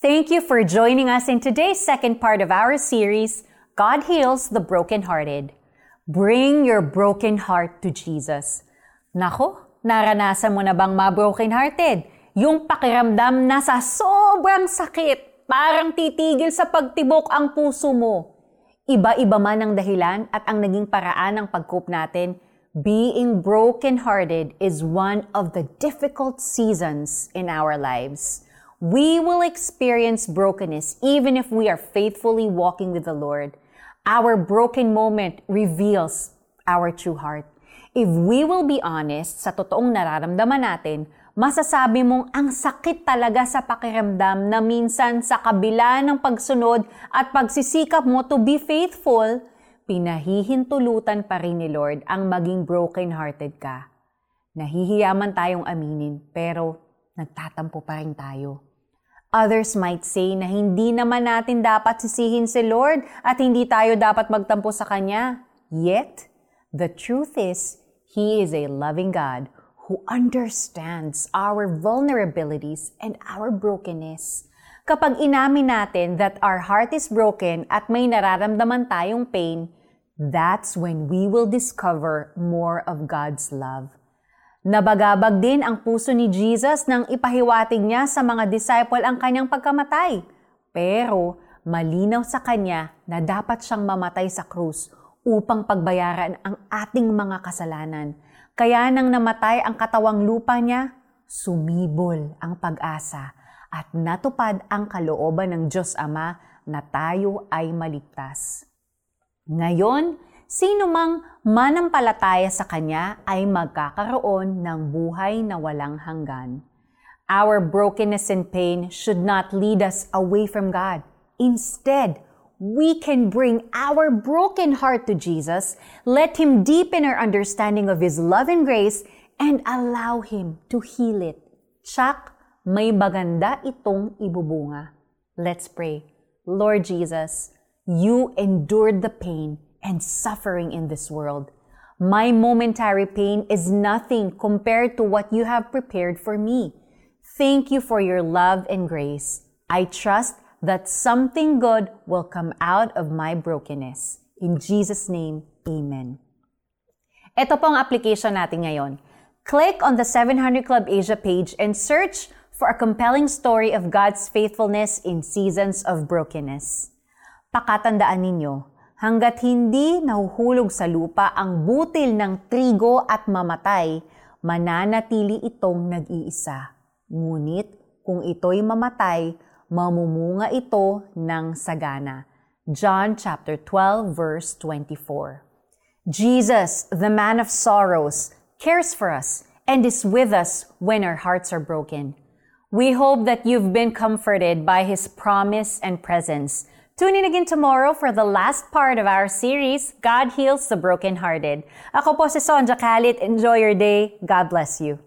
Thank you for joining us in today's second part of our series, God Heals the Brokenhearted. Bring your broken heart to Jesus. Nako, naranasan mo na bang ma-brokenhearted? Yung pakiramdam na sa sobrang sakit, parang titigil sa pagtibok ang puso mo. Iba-iba man ang dahilan at ang naging paraan ng pag-cope natin, being brokenhearted is one of the difficult seasons in our lives. We will experience brokenness even if we are faithfully walking with the Lord. Our broken moment reveals our true heart. If we will be honest sa totoong nararamdaman natin, masasabi mong ang sakit talaga sa pakiramdam na minsan sa kabila ng pagsunod at pagsisikap mo to be faithful, pinahihintulutan pa rin ni Lord ang maging broken-hearted ka. Nahihiya man tayong aminin, pero nagtatampo pa rin tayo. Others might say na hindi naman natin dapat sisihin si Lord at hindi tayo dapat magtampo sa Kanya. Yet, the truth is, He is a loving God who understands our vulnerabilities and our brokenness. Kapag inamin natin that our heart is broken at may nararamdaman tayong pain, that's when we will discover more of God's love. Nabagabag din ang puso ni Jesus nang ipahiwatig niya sa mga disciple ang kanyang pagkamatay. Pero malinaw sa kanya na dapat siyang mamatay sa krus upang pagbayaran ang ating mga kasalanan. Kaya nang namatay ang katawang lupa niya, sumibol ang pag-asa at natupad ang kalooban ng Diyos Ama na tayo ay maligtas. Ngayon, Sino mang manampalataya sa Kanya ay magkakaroon ng buhay na walang hanggan. Our brokenness and pain should not lead us away from God. Instead, we can bring our broken heart to Jesus, let Him deepen our understanding of His love and grace, and allow Him to heal it. Tsak, may maganda itong ibubunga. Let's pray. Lord Jesus, you endured the pain and suffering in this world. My momentary pain is nothing compared to what you have prepared for me. Thank you for your love and grace. I trust that something good will come out of my brokenness. In Jesus' name, Amen. Ito po ang application natin ngayon. Click on the 700 Club Asia page and search for a compelling story of God's faithfulness in seasons of brokenness. Pakatandaan ninyo, hanggat hindi nahuhulog sa lupa ang butil ng trigo at mamatay, mananatili itong nag-iisa. Ngunit kung ito'y mamatay, mamumunga ito ng sagana. John chapter 12 verse 24. Jesus, the man of sorrows, cares for us and is with us when our hearts are broken. We hope that you've been comforted by his promise and presence Tune in again tomorrow for the last part of our series, God Heals the Brokenhearted. Ako po si Sonja Kalit. Enjoy your day. God bless you.